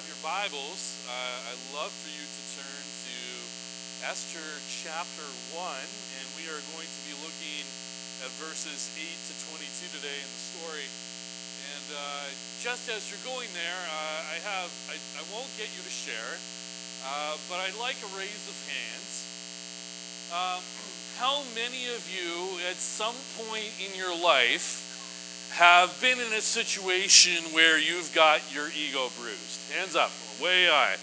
have your Bibles, uh, I'd love for you to turn to Esther chapter 1, and we are going to be looking at verses 8 to 22 today in the story. And uh, just as you're going there, uh, I have, I, I, won't get you to share, uh, but I'd like a raise of hands. Um, how many of you at some point in your life have been in a situation where you've got your ego bruised? Hands up, way high.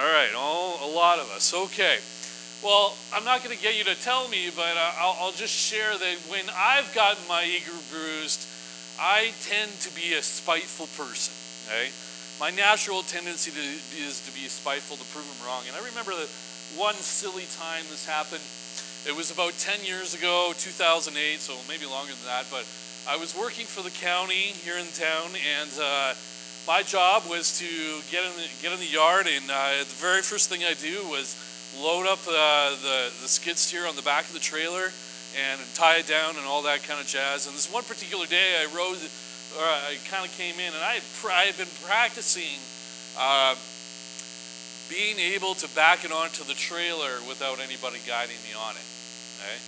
All right, all, a lot of us. Okay. Well, I'm not going to get you to tell me, but uh, I'll, I'll just share that when I've gotten my ego bruised, I tend to be a spiteful person. Okay? My natural tendency to, is to be spiteful, to prove them wrong. And I remember that one silly time this happened. It was about 10 years ago, 2008, so maybe longer than that, but I was working for the county here in town, and uh, my job was to get in the, get in the yard. And uh, the very first thing I do was load up uh, the the skid steer on the back of the trailer and tie it down and all that kind of jazz. And this one particular day, I rode, or I kind of came in, and I had, I had been practicing uh, being able to back it onto the trailer without anybody guiding me on it. Okay?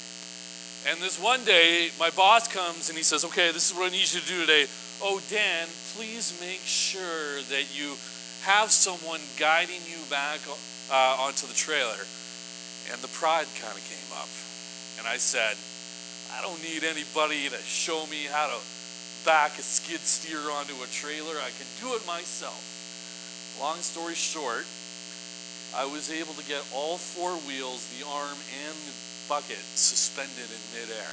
And this one day, my boss comes and he says, Okay, this is what I need you to do today. Oh, Dan, please make sure that you have someone guiding you back uh, onto the trailer. And the pride kind of came up. And I said, I don't need anybody to show me how to back a skid steer onto a trailer. I can do it myself. Long story short, I was able to get all four wheels, the arm, and the bucket suspended in midair.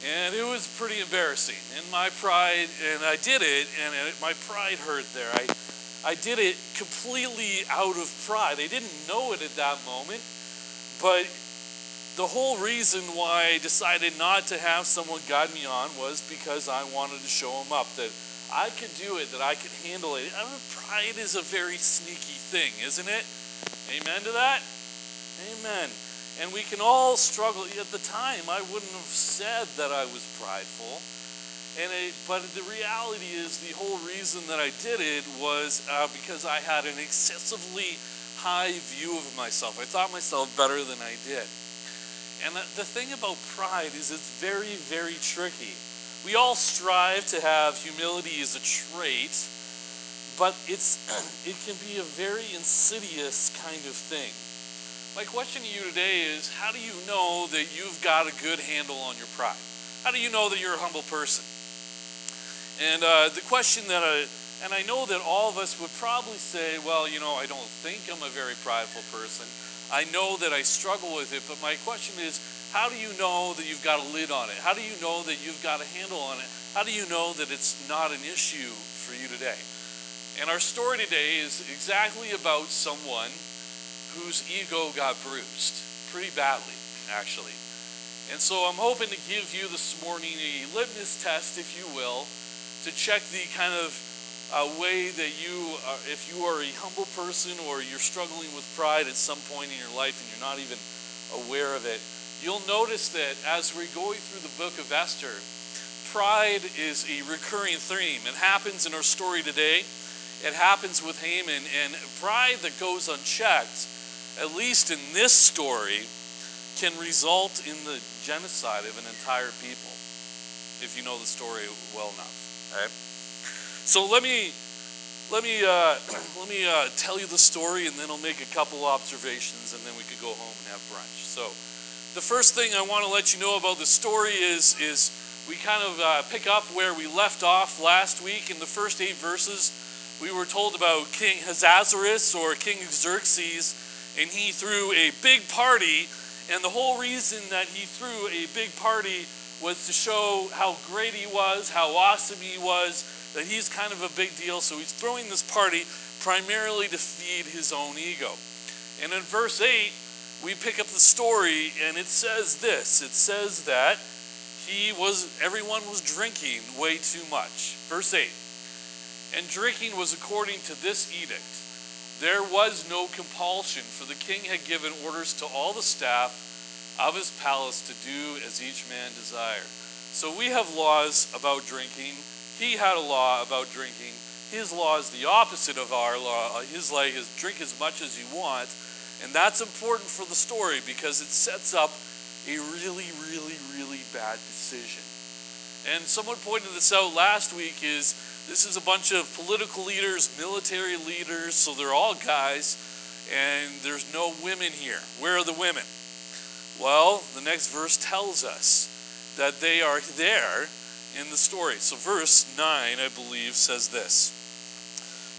And it was pretty embarrassing. And my pride, and I did it, and it, my pride hurt there. I, I did it completely out of pride. I didn't know it at that moment, but the whole reason why I decided not to have someone guide me on was because I wanted to show them up that I could do it, that I could handle it. I mean, pride is a very sneaky thing, isn't it? Amen to that? Amen. And we can all struggle. At the time, I wouldn't have said that I was prideful. And it, but the reality is, the whole reason that I did it was uh, because I had an excessively high view of myself. I thought myself better than I did. And the, the thing about pride is it's very, very tricky. We all strive to have humility as a trait, but it's, it can be a very insidious kind of thing. My question to you today is how do you know that you've got a good handle on your pride? How do you know that you're a humble person? And uh, the question that I, and I know that all of us would probably say, well, you know, I don't think I'm a very prideful person. I know that I struggle with it, but my question is, how do you know that you've got a lid on it? How do you know that you've got a handle on it? How do you know that it's not an issue for you today? And our story today is exactly about someone whose ego got bruised pretty badly, actually. And so I'm hoping to give you this morning a litmus test, if you will, to check the kind of uh, way that you, are, if you are a humble person or you're struggling with pride at some point in your life and you're not even aware of it, you'll notice that as we're going through the book of Esther, pride is a recurring theme. It happens in our story today. It happens with Haman, and pride that goes unchecked at least in this story, can result in the genocide of an entire people, if you know the story well enough. Okay? So let me let me uh, let me uh, tell you the story, and then I'll make a couple observations, and then we could go home and have brunch. So, the first thing I want to let you know about the story is is we kind of uh, pick up where we left off last week in the first eight verses. We were told about King Ahasuerus or King Xerxes and he threw a big party. And the whole reason that he threw a big party was to show how great he was, how awesome he was, that he's kind of a big deal. So he's throwing this party primarily to feed his own ego. And in verse 8, we pick up the story, and it says this it says that he was everyone was drinking way too much verse 8 and drinking was according to this edict there was no compulsion, for the king had given orders to all the staff of his palace to do as each man desired. So we have laws about drinking. He had a law about drinking. His law is the opposite of our law. His law is drink as much as you want. And that's important for the story because it sets up a really, really, really bad decision. And someone pointed this out last week is this is a bunch of political leaders, military leaders, so they're all guys, and there's no women here. Where are the women? Well, the next verse tells us that they are there in the story. So, verse 9, I believe, says this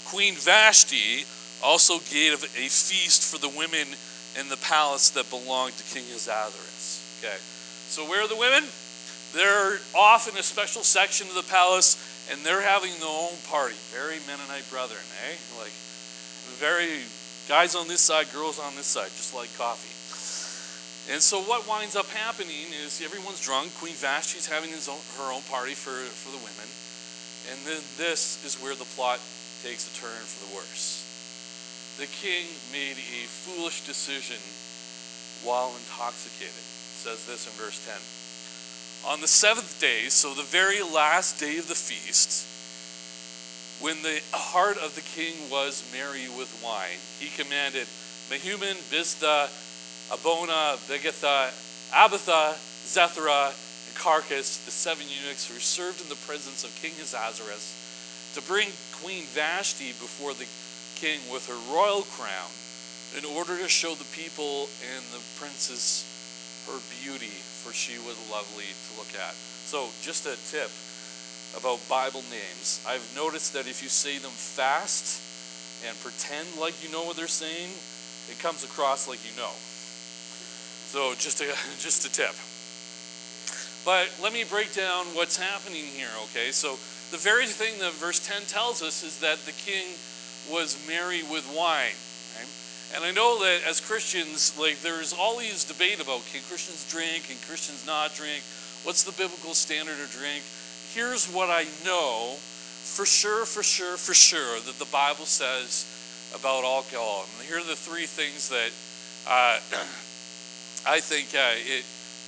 Queen Vashti also gave a feast for the women in the palace that belonged to King Ahasuerus. Okay, so where are the women? They're off in a special section of the palace and they're having their own party. Very Mennonite brethren, eh? Like, very guys on this side, girls on this side, just like coffee. And so what winds up happening is everyone's drunk. Queen Vashti's having own, her own party for, for the women. And then this is where the plot takes a turn for the worse. The king made a foolish decision while intoxicated. It says this in verse 10. On the seventh day, so the very last day of the feast, when the heart of the king was merry with wine, he commanded Mehuman, Biztha, Abona, Begatha, Abatha, Zethra, and Carkas, the seven eunuchs who served in the presence of King Ahasuerus, to bring Queen Vashti before the king with her royal crown in order to show the people and the princes her beauty, for she was lovely to look at. So, just a tip about Bible names. I've noticed that if you say them fast and pretend like you know what they're saying, it comes across like you know. So, just a, just a tip. But let me break down what's happening here, okay? So, the very thing that verse 10 tells us is that the king was merry with wine. And I know that as Christians, like there's all these debate about can Christians drink, can Christians not drink, what's the biblical standard of drink. Here's what I know for sure, for sure, for sure that the Bible says about alcohol. And here are the three things that uh, I think uh, it,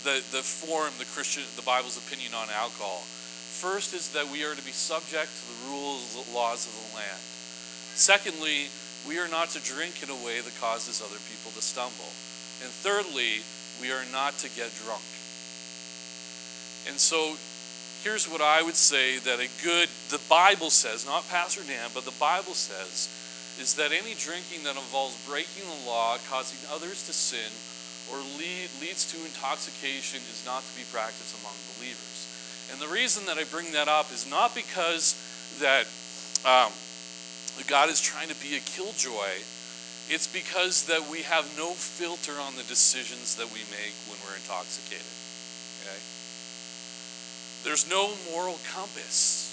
the, the form the Christian, the Bible's opinion on alcohol. First is that we are to be subject to the rules, laws of the land. Secondly, we are not to drink in a way that causes other people to stumble. And thirdly, we are not to get drunk. And so here's what I would say that a good, the Bible says, not Pastor Dan, but the Bible says, is that any drinking that involves breaking the law, causing others to sin, or lead, leads to intoxication is not to be practiced among believers. And the reason that I bring that up is not because that um, God is trying to be a killjoy, it's because that we have no filter on the decisions that we make when we're intoxicated. Okay? There's no moral compass.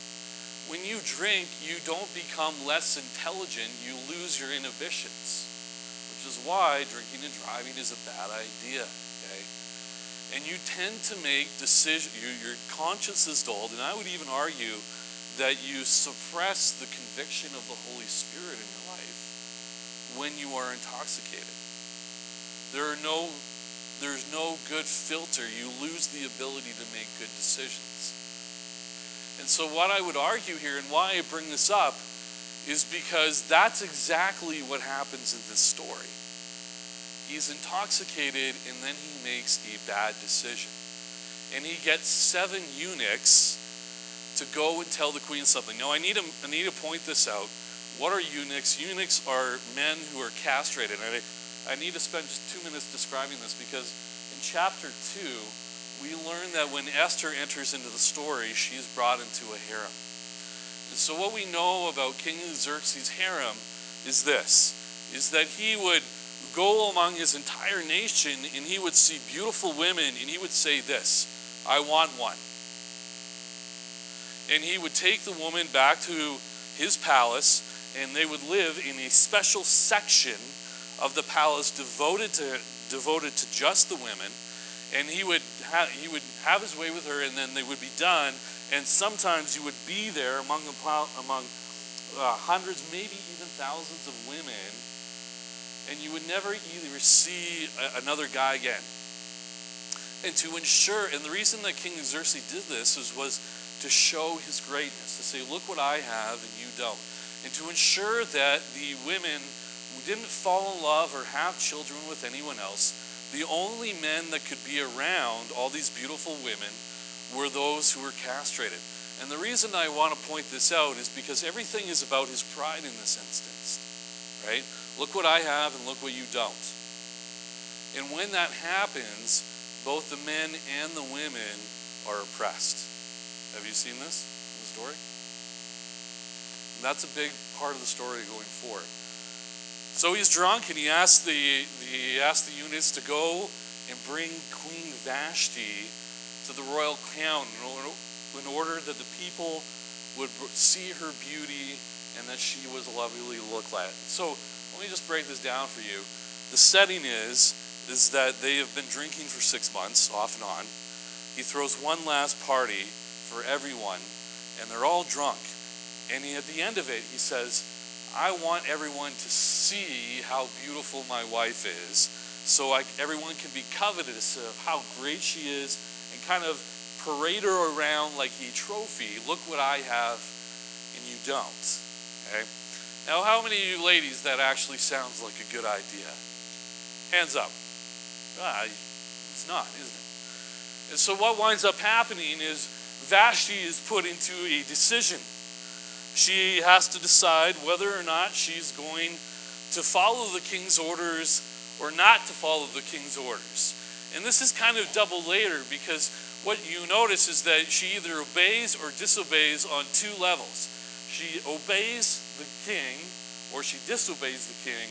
When you drink, you don't become less intelligent, you lose your inhibitions. Which is why drinking and driving is a bad idea. Okay? And you tend to make decisions, your conscience is dulled, and I would even argue that you suppress the conviction of the Holy Spirit in your life when you are intoxicated. There are no there's no good filter. You lose the ability to make good decisions. And so what I would argue here and why I bring this up is because that's exactly what happens in this story. He's intoxicated and then he makes a bad decision. And he gets seven eunuchs to go and tell the queen something. Now, I need to, I need to point this out. What are eunuchs? Eunuchs are men who are castrated. And I, I need to spend just two minutes describing this because in chapter 2, we learn that when Esther enters into the story, she's brought into a harem. And so what we know about King Xerxes' harem is this, is that he would go among his entire nation and he would see beautiful women and he would say this, I want one and he would take the woman back to his palace, and they would live in a special section of the palace devoted to devoted to just the women. And he would ha- he would have his way with her, and then they would be done. And sometimes you would be there among the among uh, hundreds, maybe even thousands of women, and you would never either see a- another guy again. And to ensure, and the reason that King Xerxes did this was, was to show his greatness, to say, look what I have and you don't. and to ensure that the women didn't fall in love or have children with anyone else, the only men that could be around all these beautiful women were those who were castrated. And the reason I want to point this out is because everything is about his pride in this instance, right? Look what I have and look what you don't. And when that happens, both the men and the women are oppressed. Have you seen this the story? And that's a big part of the story going forward. So he's drunk and he asks the, the, he asks the eunuchs to go and bring Queen Vashti to the royal crown in order that the people would see her beauty and that she was lovely to look at. So let me just break this down for you. The setting is is that they have been drinking for six months, off and on. He throws one last party for everyone, and they're all drunk. And he, at the end of it, he says, I want everyone to see how beautiful my wife is, so I, everyone can be covetous of how great she is, and kind of parade her around like a trophy. Look what I have, and you don't. Okay? Now, how many of you ladies that actually sounds like a good idea? Hands up. Ah, it's not, isn't it? And so what winds up happening is Vashti is put into a decision. She has to decide whether or not she's going to follow the king's orders or not to follow the king's orders. And this is kind of double layered because what you notice is that she either obeys or disobeys on two levels. She obeys the king or she disobeys the king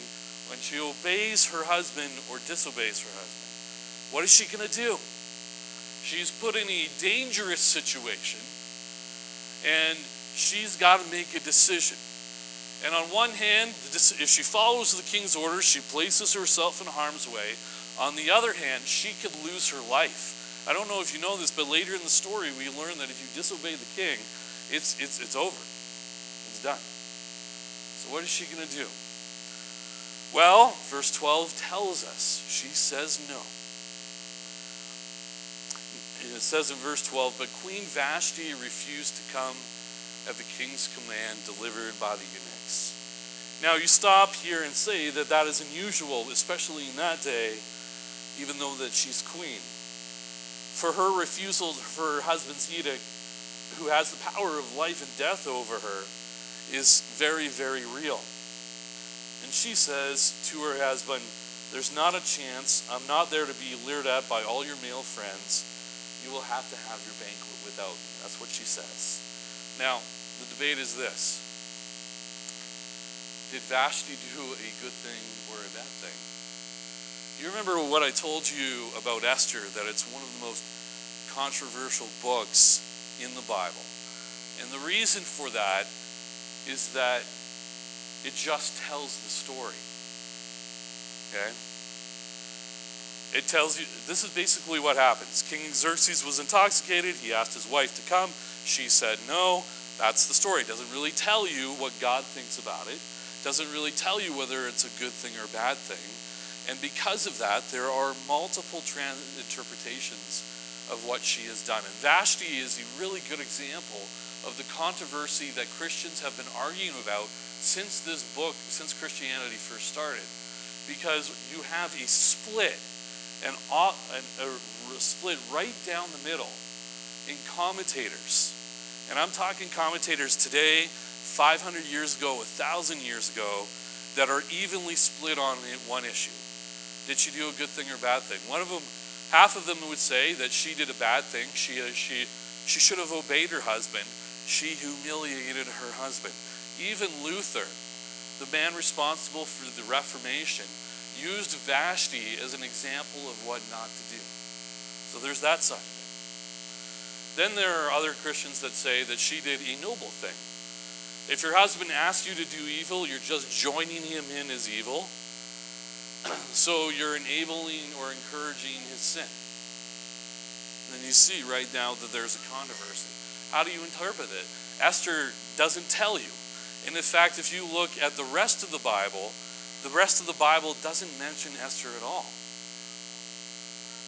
when she obeys her husband or disobeys her husband. What is she going to do? She's put in a dangerous situation and she's got to make a decision. And on one hand, if she follows the king's orders, she places herself in harm's way. On the other hand, she could lose her life. I don't know if you know this, but later in the story, we learn that if you disobey the king, it's, it's, it's over. It's done. So, what is she going to do? Well, verse 12 tells us she says no. And it says in verse 12, But Queen Vashti refused to come at the king's command delivered by the eunuchs. Now, you stop here and say that that is unusual, especially in that day, even though that she's queen. For her refusal for her husband's edict, who has the power of life and death over her, is very, very real. And she says to her husband, There's not a chance. I'm not there to be leered at by all your male friends. You will have to have your banquet without me. That's what she says. Now, the debate is this Did Vashti do a good thing or a bad thing? You remember what I told you about Esther, that it's one of the most controversial books in the Bible. And the reason for that is that it just tells the story. Okay? It tells you, this is basically what happens. King Xerxes was intoxicated. He asked his wife to come. She said no. That's the story. It doesn't really tell you what God thinks about it. it. Doesn't really tell you whether it's a good thing or a bad thing. And because of that, there are multiple trans- interpretations of what she has done. And Vashti is a really good example of the controversy that Christians have been arguing about since this book, since Christianity first started, because you have a split, and split right down the middle in commentators. And I'm talking commentators today, 500 years ago, 1,000 years ago, that are evenly split on one issue. Did she do a good thing or a bad thing? One of them, half of them would say that she did a bad thing. She, uh, she, she should have obeyed her husband. She humiliated her husband. Even Luther, the man responsible for the Reformation, used Vashti as an example of what not to do. So there's that side of it. Then there are other Christians that say that she did a noble thing. If your husband asks you to do evil, you're just joining him in his evil. so you're enabling or encouraging his sin. And then you see right now that there's a controversy. How do you interpret it? Esther doesn't tell you. And in fact, if you look at the rest of the Bible, the rest of the Bible doesn't mention Esther at all.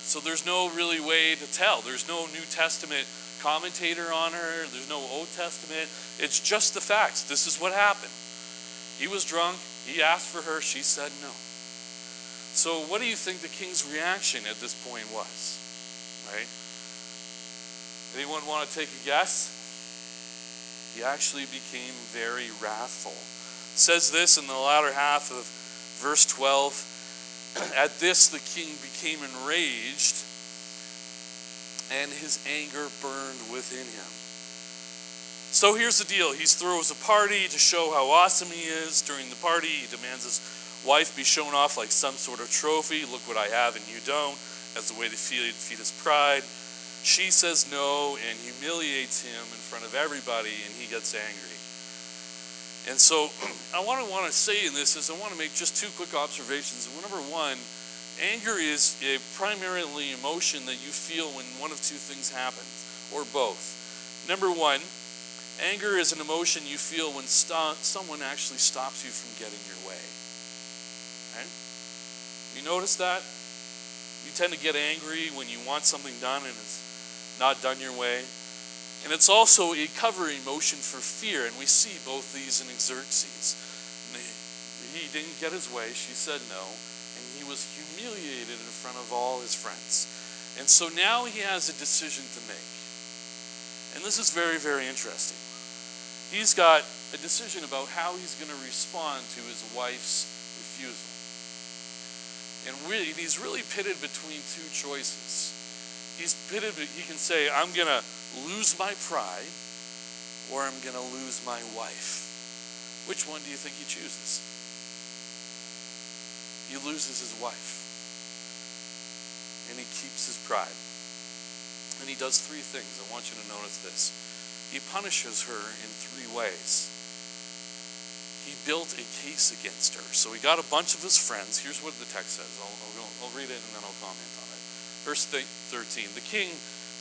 So there's no really way to tell. There's no New Testament commentator on her, there's no Old Testament. It's just the facts. This is what happened. He was drunk. He asked for her. She said no. So, what do you think the king's reaction at this point was? Right? Anyone want to take a guess? He actually became very wrathful. Says this in the latter half of verse 12. At this, the king became enraged, and his anger burned within him. So here's the deal. He throws a party to show how awesome he is. During the party, he demands his wife be shown off like some sort of trophy. Look what I have and you don't, as a way to feed, feed his pride. She says no and humiliates him in front of everybody, and he gets angry. And so, I want to want to say in this is I want to make just two quick observations. Number one, anger is a primarily emotion that you feel when one of two things happens, or both. Number one, anger is an emotion you feel when someone actually stops you from getting your way. Right? You notice that? You tend to get angry when you want something done and it's not done your way. And it's also a covering motion for fear, and we see both these in Xerxes. He didn't get his way, she said no, and he was humiliated in front of all his friends. And so now he has a decision to make. And this is very, very interesting. He's got a decision about how he's going to respond to his wife's refusal. And really, he's really pitted between two choices he's pitted, he can say, I'm going to lose my pride or I'm going to lose my wife. Which one do you think he chooses? He loses his wife. And he keeps his pride. And he does three things. I want you to notice this. He punishes her in three ways. He built a case against her. So he got a bunch of his friends. Here's what the text says. I'll, I'll, I'll read it and then I'll comment on it. Verse 13 The king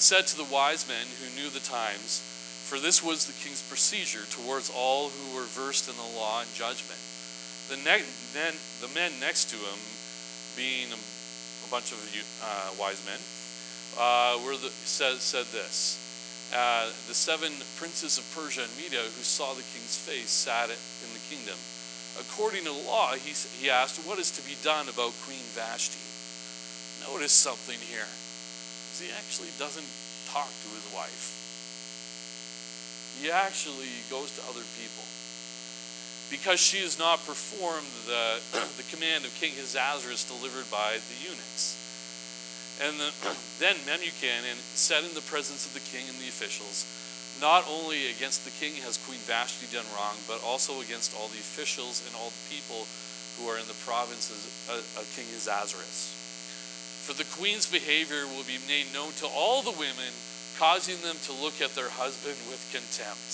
said to the wise men who knew the times, for this was the king's procedure towards all who were versed in the law and judgment. The, ne- then, the men next to him, being a, a bunch of uh, wise men, uh, were the, said, said this. Uh, the seven princes of Persia and Media who saw the king's face sat in the kingdom. According to the law, he, he asked, What is to be done about Queen Vashti? notice something here. He actually doesn't talk to his wife. He actually goes to other people. Because she has not performed the, the command of King Ahasuerus delivered by the eunuchs. And the, then Memucan said in the presence of the king and the officials, not only against the king has Queen Vashti done wrong, but also against all the officials and all the people who are in the provinces of King Ahasuerus. For the queen's behavior will be made known to all the women, causing them to look at their husband with contempt.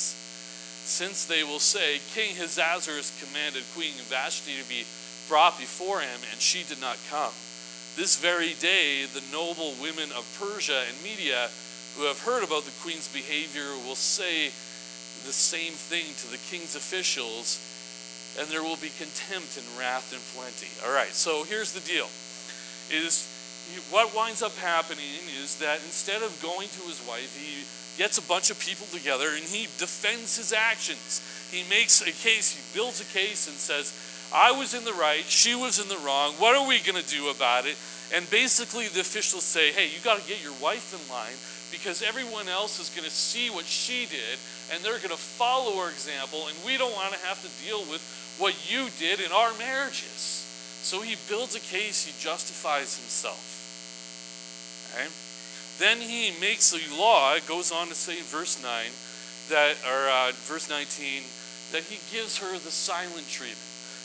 Since they will say, King Ahasuerus commanded Queen Vashti to be brought before him, and she did not come. This very day, the noble women of Persia and Media who have heard about the queen's behavior will say the same thing to the king's officials, and there will be contempt and wrath in plenty. All right, so here's the deal. Is what winds up happening is that instead of going to his wife, he gets a bunch of people together and he defends his actions. He makes a case, he builds a case and says, I was in the right, she was in the wrong, what are we going to do about it? And basically, the officials say, hey, you got to get your wife in line because everyone else is going to see what she did and they're going to follow her example, and we don't want to have to deal with what you did in our marriages. So he builds a case, he justifies himself. Okay? Then he makes a law, it goes on to say in verse 9, that, or uh, verse 19, that he gives her the silent treatment.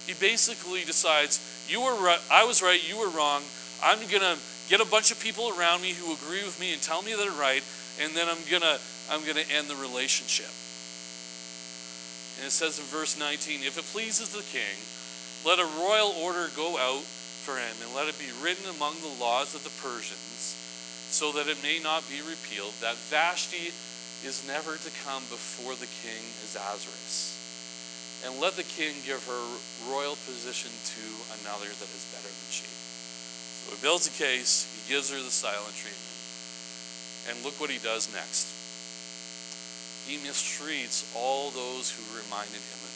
He basically decides, you were right, I was right, you were wrong. I'm going to get a bunch of people around me who agree with me and tell me they're right, and then I'm going to I'm going to end the relationship. And it says in verse 19, if it pleases the king, let a royal order go out for him, and let it be written among the laws of the Persians so that it may not be repealed, that Vashti is never to come before the king as Ahasuerus. And let the king give her royal position to another that is better than she. So he builds a case, he gives her the silent treatment. And look what he does next. He mistreats all those who reminded him.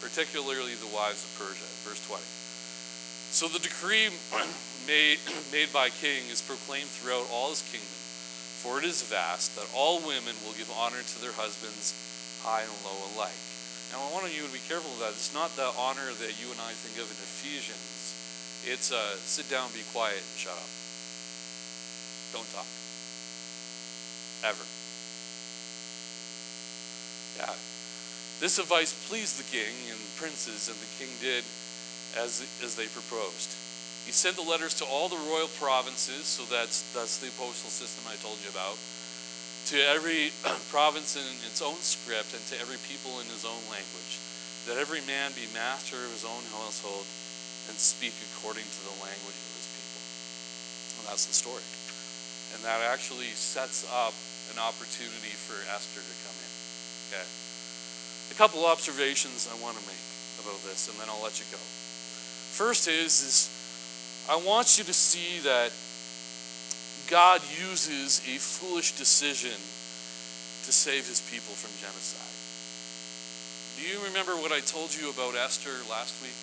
Particularly the wives of Persia. Verse 20. So the decree made, made by king is proclaimed throughout all his kingdom, for it is vast, that all women will give honor to their husbands, high and low alike. Now, I want you to be careful of that. It's not the honor that you and I think of in Ephesians. It's uh, sit down, be quiet, and shut up. Don't talk. Ever. Yeah. This advice pleased the king and the princes, and the king did as, as they proposed. He sent the letters to all the royal provinces, so that's, that's the postal system I told you about to every province in its own script and to every people in his own language, that every man be master of his own household and speak according to the language of his people. And that's the story. And that actually sets up an opportunity for Esther to come in. Okay. A couple observations I want to make about this, and then I'll let you go. First is, is I want you to see that God uses a foolish decision to save his people from genocide. Do you remember what I told you about Esther last week?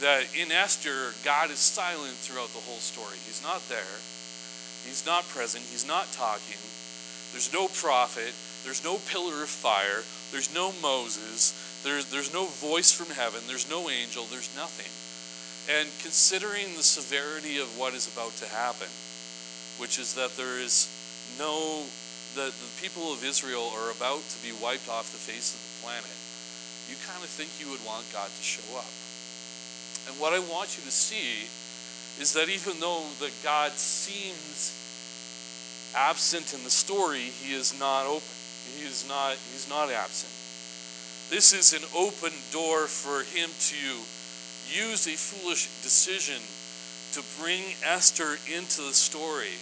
That in Esther, God is silent throughout the whole story. He's not there, he's not present, he's not talking. There's no prophet, there's no pillar of fire, there's no Moses, there's, there's no voice from heaven, there's no angel, there's nothing. And considering the severity of what is about to happen, which is that there is no, that the people of Israel are about to be wiped off the face of the planet, you kind of think you would want God to show up. And what I want you to see is that even though that God seems absent in the story, he is not open. He is not, he's not absent. This is an open door for him to use a foolish decision to bring Esther into the story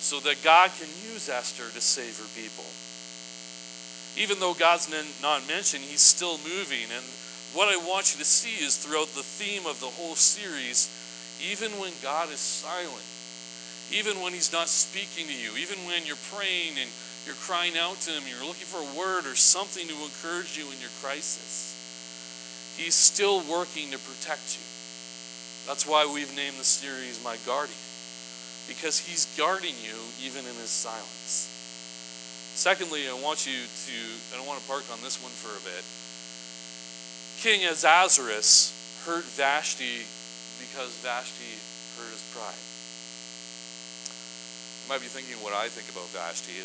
so that God can use Esther to save her people. Even though God's not mentioned, he's still moving. And what I want you to see is throughout the theme of the whole series, even when God is silent, even when he's not speaking to you, even when you're praying and you're crying out to him, you're looking for a word or something to encourage you in your crisis, he's still working to protect you. That's why we've named the series My Guardian, because He's guarding you even in His silence. Secondly, I want you to, I don't want to park on this one for a bit. King Ahasuerus hurt Vashti because Vashti hurt his pride. You might be thinking what I think about Vashti.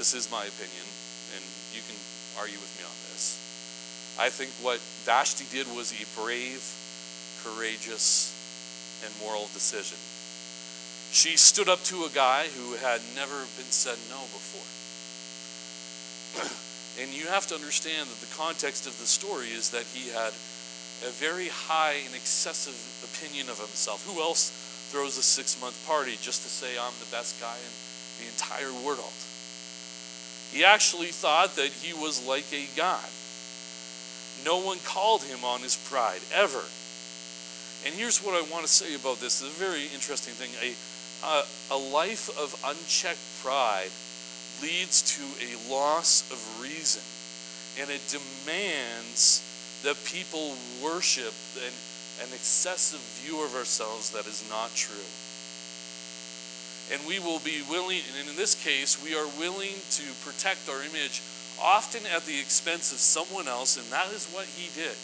This is my opinion, and you can argue with me on this. I think what Vashti did was a brave courageous, and moral decision. She stood up to a guy who had never been said no before. and you have to understand that the context of the story is that he had a very high and excessive opinion of himself. Who else throws a six month party just to say, I'm the best guy in the entire world? He actually thought that he was like a god. No one called him on his pride, ever. And here's what I want to say about this. It's a very interesting thing. A, a, a life of unchecked pride leads to a loss of reason. And it demands that people worship an, an excessive view of ourselves that is not true. And we will be willing, and in this case, we are willing to protect our image often at the expense of someone else, and that is what he did.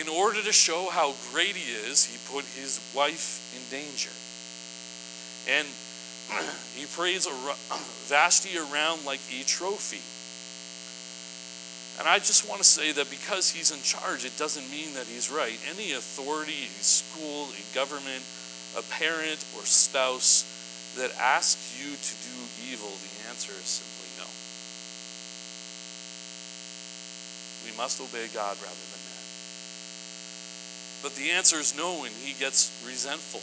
In order to show how great he is, he put his wife in danger. And he prays Vashti around like a trophy. And I just want to say that because he's in charge, it doesn't mean that he's right. Any authority, school, a government, a parent, or spouse that asks you to do evil, the answer is simply no. We must obey God rather than man. but the answer is no, and he gets resentful.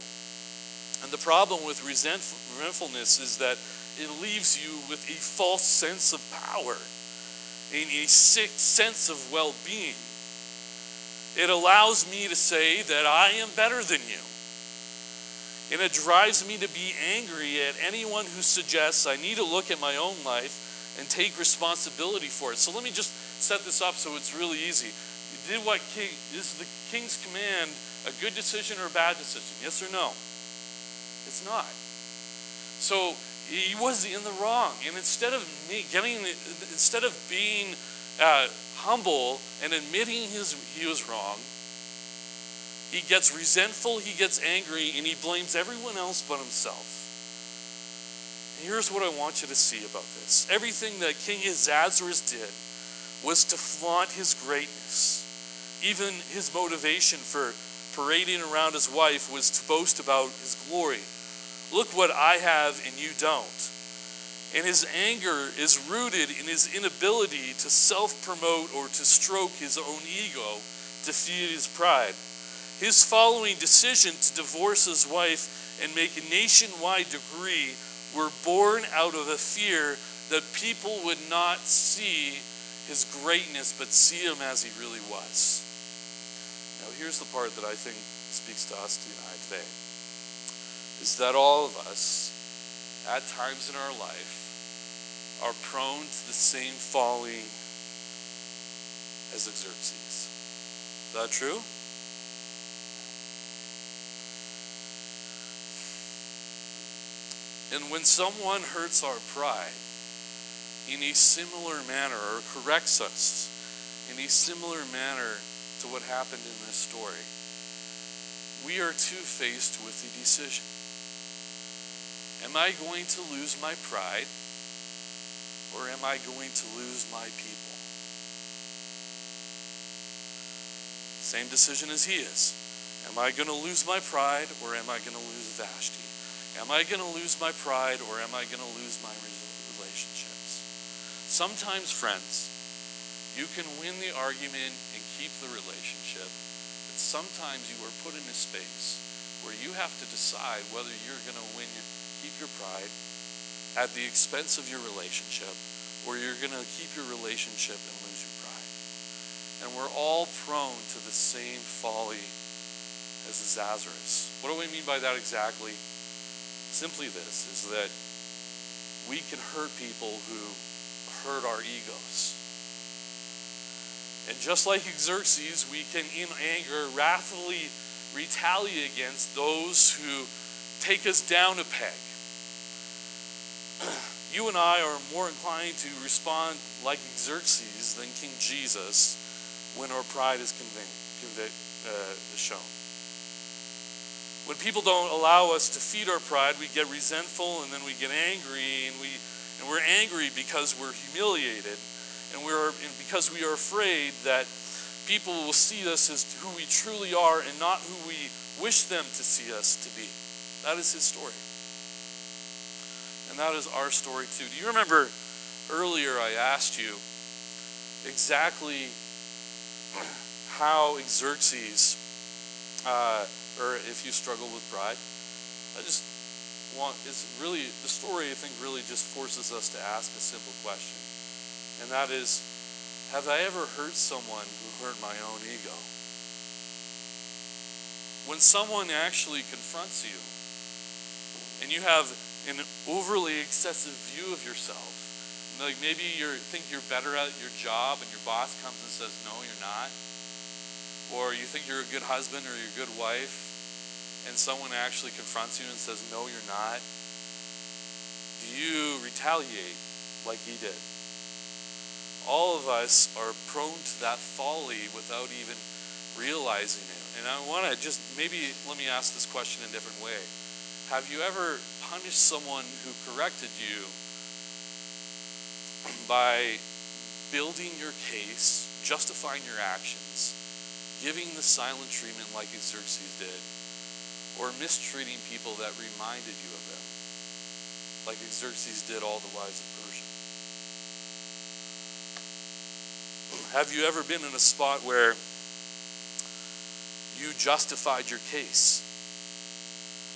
And the problem with resentfulness is that it leaves you with a false sense of power, and a sick sense of well being. It allows me to say that I am better than you. And it drives me to be angry at anyone who suggests I need to look at my own life and take responsibility for it. So let me just set this up so it's really easy. You did what king is the king's command a good decision or a bad decision? Yes or no? It's not. So he was in the wrong, and instead of me getting, instead of being uh, humble and admitting his he was wrong, he gets resentful, he gets angry, and he blames everyone else but himself. And here's what I want you to see about this everything that King Ahasuerus did was to flaunt his greatness. Even his motivation for parading around his wife was to boast about his glory. Look what I have and you don't. And his anger is rooted in his inability to self promote or to stroke his own ego to feed his pride. His following decision to divorce his wife and make a nationwide decree were born out of a fear that people would not see his greatness but see him as he really was. Now, here's the part that I think speaks to us tonight today is that all of us, at times in our life, are prone to the same folly as Xerxes. Is that true? And when someone hurts our pride in a similar manner or corrects us in a similar manner to what happened in this story, we are too faced with the decision. Am I going to lose my pride or am I going to lose my people? Same decision as he is. Am I going to lose my pride or am I going to lose Vashti? Am I going to lose my pride or am I going to lose my relationships? Sometimes, friends, you can win the argument and keep the relationship, but sometimes you are put in a space where you have to decide whether you're going to win keep your pride at the expense of your relationship or you're going to keep your relationship and lose your pride. And we're all prone to the same folly as Ahasuerus. What do we mean by that exactly? Simply this is that we can hurt people who hurt our egos. And just like Xerxes, we can, in anger, wrathfully retaliate against those who take us down a peg. You and I are more inclined to respond like Xerxes than King Jesus when our pride is convinced, uh, shown. When people don't allow us to feed our pride, we get resentful and then we get angry and we and we're angry because we're humiliated and we're and because we are afraid that people will see us as who we truly are and not who we wish them to see us to be. That is his story. And that is our story too. Do you remember earlier I asked you exactly how Xerxes uh, or if you struggle with pride. I just want, it's really, the story I think really just forces us to ask a simple question. And that is, have I ever hurt someone who hurt my own ego? When someone actually confronts you and you have an overly excessive view of yourself, like maybe you think you're better at your job and your boss comes and says, no, you're not. Or you think you're a good husband or you're a good wife and someone actually confronts you and says, No, you're not, do you retaliate like he did? All of us are prone to that folly without even realizing it. And I want to just maybe let me ask this question in a different way. Have you ever punished someone who corrected you by building your case, justifying your actions, giving the silent treatment like Xerxes did, or mistreating people that reminded you of them, like Xerxes did all the wives of Persia? Have you ever been in a spot where you justified your case?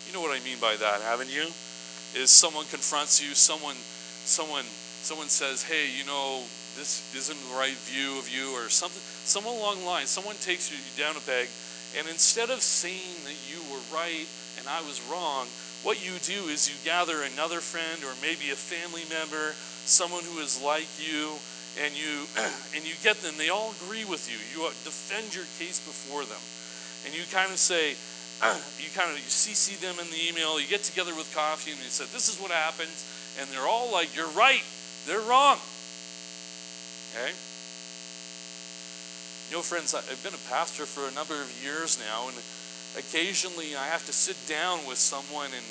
You know what I mean by that, haven't you? Is someone confronts you, someone, someone, someone says, "Hey, you know, this isn't the right view of you," or something, someone along the line, someone takes you down a peg and instead of saying that you were right and I was wrong, what you do is you gather another friend or maybe a family member someone who is like you, and you and you get them. They all agree with you. You uh, defend your case before them, and you kind of say, you kind of you CC them in the email. You get together with coffee, and you said, "This is what happened," and they're all like, "You're right. They're wrong." Okay. You know, friends, I've been a pastor for a number of years now, and occasionally I have to sit down with someone and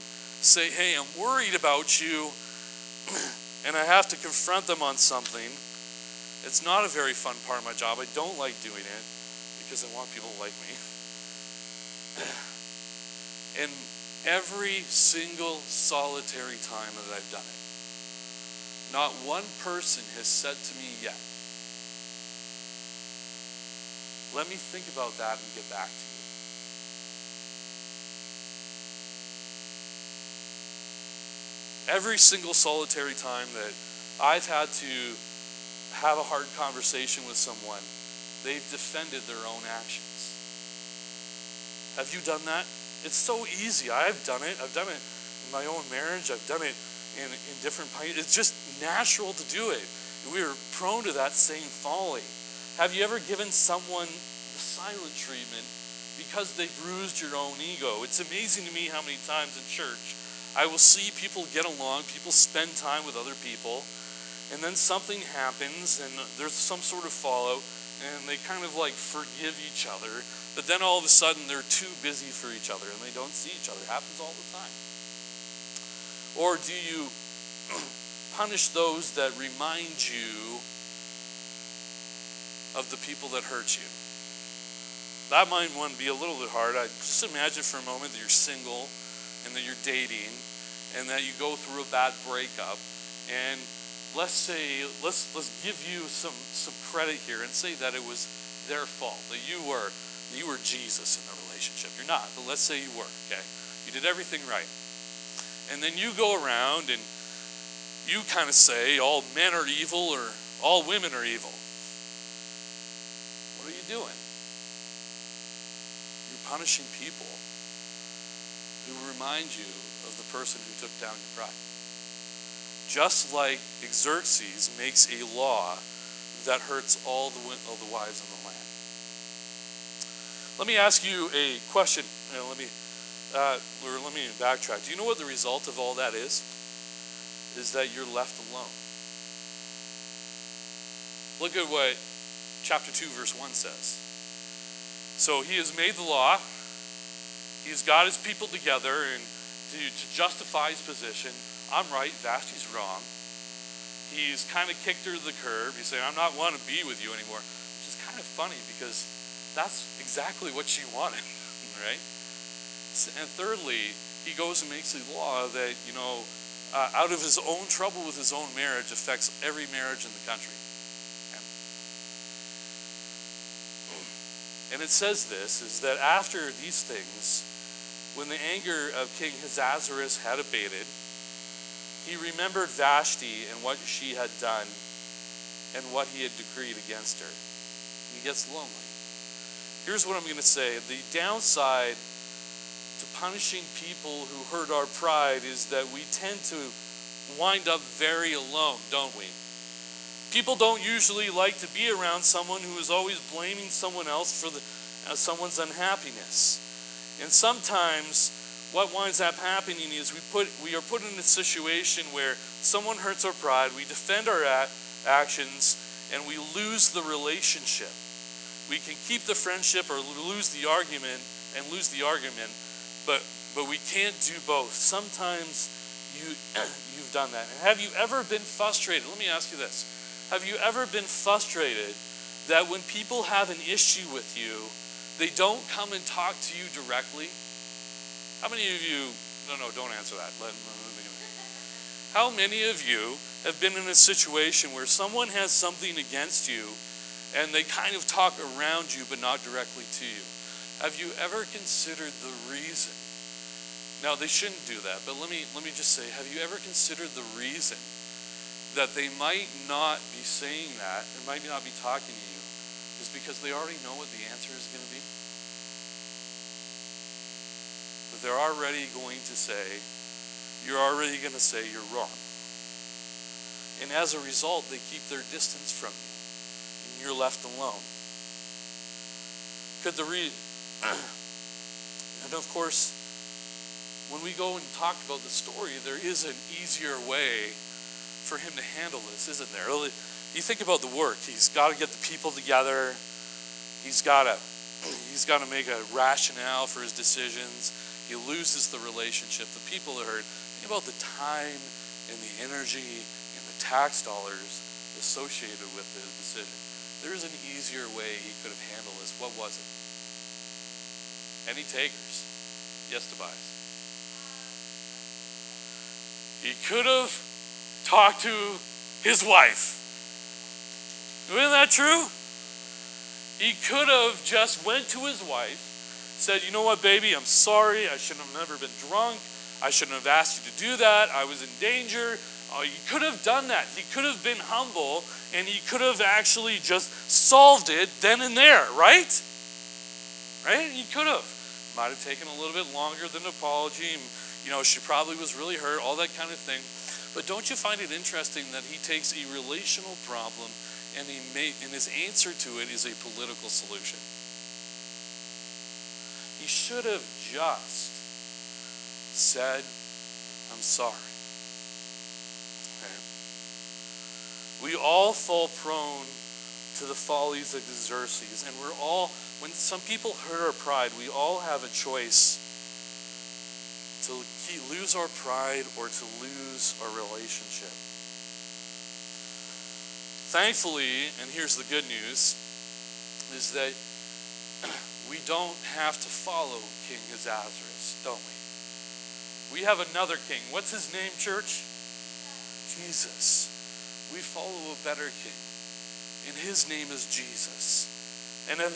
say, Hey, I'm worried about you, and I have to confront them on something. It's not a very fun part of my job. I don't like doing it because I want people to like me. and every single solitary time that I've done it, not one person has said to me yet, let me think about that and get back to you. Every single solitary time that I've had to have a hard conversation with someone, they've defended their own actions. Have you done that? It's so easy. I've done it. I've done it in my own marriage. I've done it in, in different It's just natural to do it. We are prone to that same folly. Have you ever given someone the silent treatment because they bruised your own ego? It's amazing to me how many times in church I will see people get along, people spend time with other people, and then something happens and there's some sort of fallout, and they kind of like forgive each other, but then all of a sudden they're too busy for each other and they don't see each other. It happens all the time. Or do you punish those that remind you of the people that hurt you? That might one be a little bit hard. I just imagine for a moment that you're single and that you're dating and that you go through a bad breakup. And let's say let's let's give you some some credit here and say that it was their fault that you were you were Jesus in the relationship. You're not but let's say you were okay? You did everything right. And then you go around and you kind of say all men are evil or all women are evil you doing you're punishing people who remind you of the person who took down your pride. Just like Xerxes makes a law that hurts all the, all the wives in the land. Let me ask you a question. You know, let me uh, or let me backtrack. Do you know what the result of all that is? Is that you're left alone. Look at what chapter 2, verse 1 says. So he has made the law, He's got his people together and to, to justify his position. I'm right, Vashti's wrong. He's kind of kicked her to the curb. He's saying, I'm not want to be with you anymore, which is kind of funny because that's exactly what she wanted, right? And thirdly, he goes and makes a law that, you know, uh, out of his own trouble with his own marriage affects every marriage in the country. And it says this is that after these things, when the anger of King Ahasuerus had abated, he remembered Vashti and what she had done and what he had decreed against her. He gets lonely. Here's what I'm going to say the downside to punishing people who hurt our pride is that we tend to wind up very alone, don't we? People don't usually like to be around someone who is always blaming someone else for the, uh, someone's unhappiness. And sometimes what winds up happening is we put we are put in a situation where someone hurts our pride, we defend our actions, and we lose the relationship. We can keep the friendship or lose the argument and lose the argument, but but we can't do both. Sometimes you you've done that. And have you ever been frustrated? Let me ask you this. Have you ever been frustrated that when people have an issue with you, they don't come and talk to you directly. How many of you, no, no, don't answer that. Let, how many of you have been in a situation where someone has something against you and they kind of talk around you but not directly to you? Have you ever considered the reason? Now they shouldn't do that, but let me let me just say, have you ever considered the reason that they might not be saying that and might not be talking to you is because they already know what the answer is going to be? But they're already going to say, you're already going to say you're wrong. And as a result, they keep their distance from you. And you're left alone. Could the re and of course, when we go and talk about the story, there is an easier way for him to handle this, isn't there? You think about the work. He's got to get the people together. He's got to he's got to make a rationale for his decisions. He loses the relationship. The people are hurt. Think about the time and the energy and the tax dollars associated with the decision. There is an easier way he could have handled this. What was it? Any takers? Yes, Tobias. He could have talked to his wife. Isn't that true? He could have just went to his wife, said, "You know what, baby? I'm sorry. I shouldn't have never been drunk. I shouldn't have asked you to do that. I was in danger." Oh, he could have done that. He could have been humble and he could have actually just solved it then and there, right? Right? He could have. Might have taken a little bit longer than an apology. You know, she probably was really hurt, all that kind of thing. But don't you find it interesting that he takes a relational problem and, he made, and his answer to it is a political solution? He should have just said, I'm sorry. We all fall prone to the follies of Xerxes, and we're all when some people hurt our pride, we all have a choice to lose our pride or to lose our relationship. Thankfully, and here's the good news, is that we don't have to follow King Ahasuerus, don't we? We have another king. What's his name, church? Jesus. We follow a better king, and his name is Jesus. And if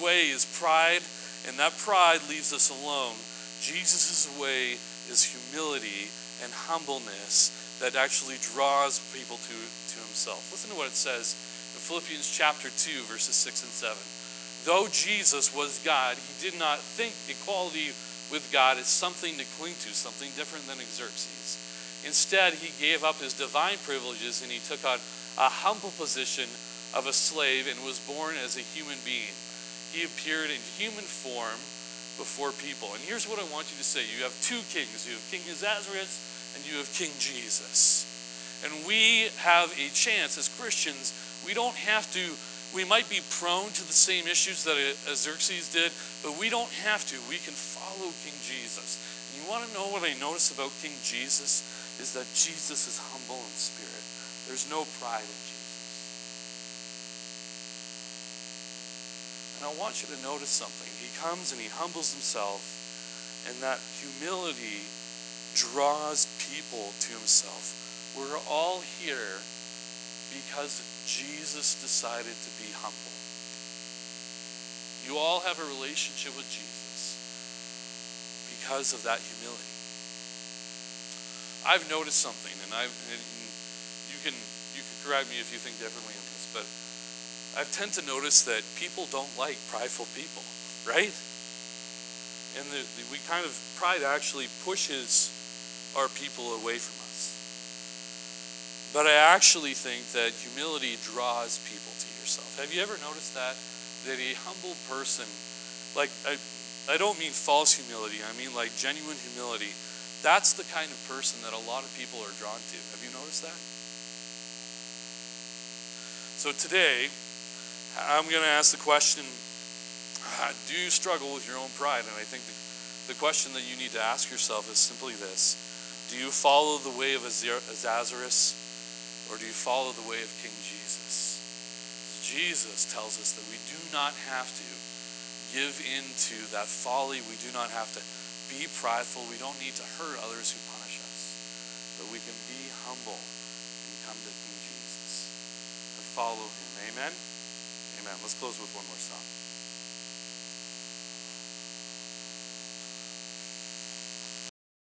way is pride, and that pride leaves us alone, Jesus' way is humility and humbleness that actually draws people to, to himself. Listen to what it says in Philippians chapter 2, verses 6 and 7. Though Jesus was God, he did not think equality with God as something to cling to, something different than Xerxes. Instead, he gave up his divine privileges and he took on a humble position of a slave and was born as a human being. He appeared in human form before people. And here's what I want you to say you have two kings you have King Ahasuerus and you have King Jesus. And we have a chance as Christians, we don't have to, we might be prone to the same issues that Xerxes did, but we don't have to. We can follow King Jesus. And you want to know what I notice about King Jesus? Is that Jesus is humble in spirit. There's no pride in Jesus. And I want you to notice something. Comes and he humbles himself, and that humility draws people to himself. We're all here because Jesus decided to be humble. You all have a relationship with Jesus because of that humility. I've noticed something, and I've and you can you can correct me if you think differently on this, but I tend to notice that people don't like prideful people, right? And the, the, we kind of, pride actually pushes our people away from us. But I actually think that humility draws people to yourself. Have you ever noticed that? That a humble person, like, I, I don't mean false humility, I mean like genuine humility. That's the kind of person that a lot of people are drawn to. Have you noticed that? So today, I'm going to ask the question Uh, do you struggle with your own pride? And I think the, the question that you need to ask yourself is simply this Do you follow the way of Ahasuerus or do you follow the way of King Jesus? Jesus tells us that we do not have to give in to that folly. We do not have to be prideful. We don't need to hurt others who punish us. But we can be humble and come to King Jesus and follow him. Amen? Amen. Let's close with one more song.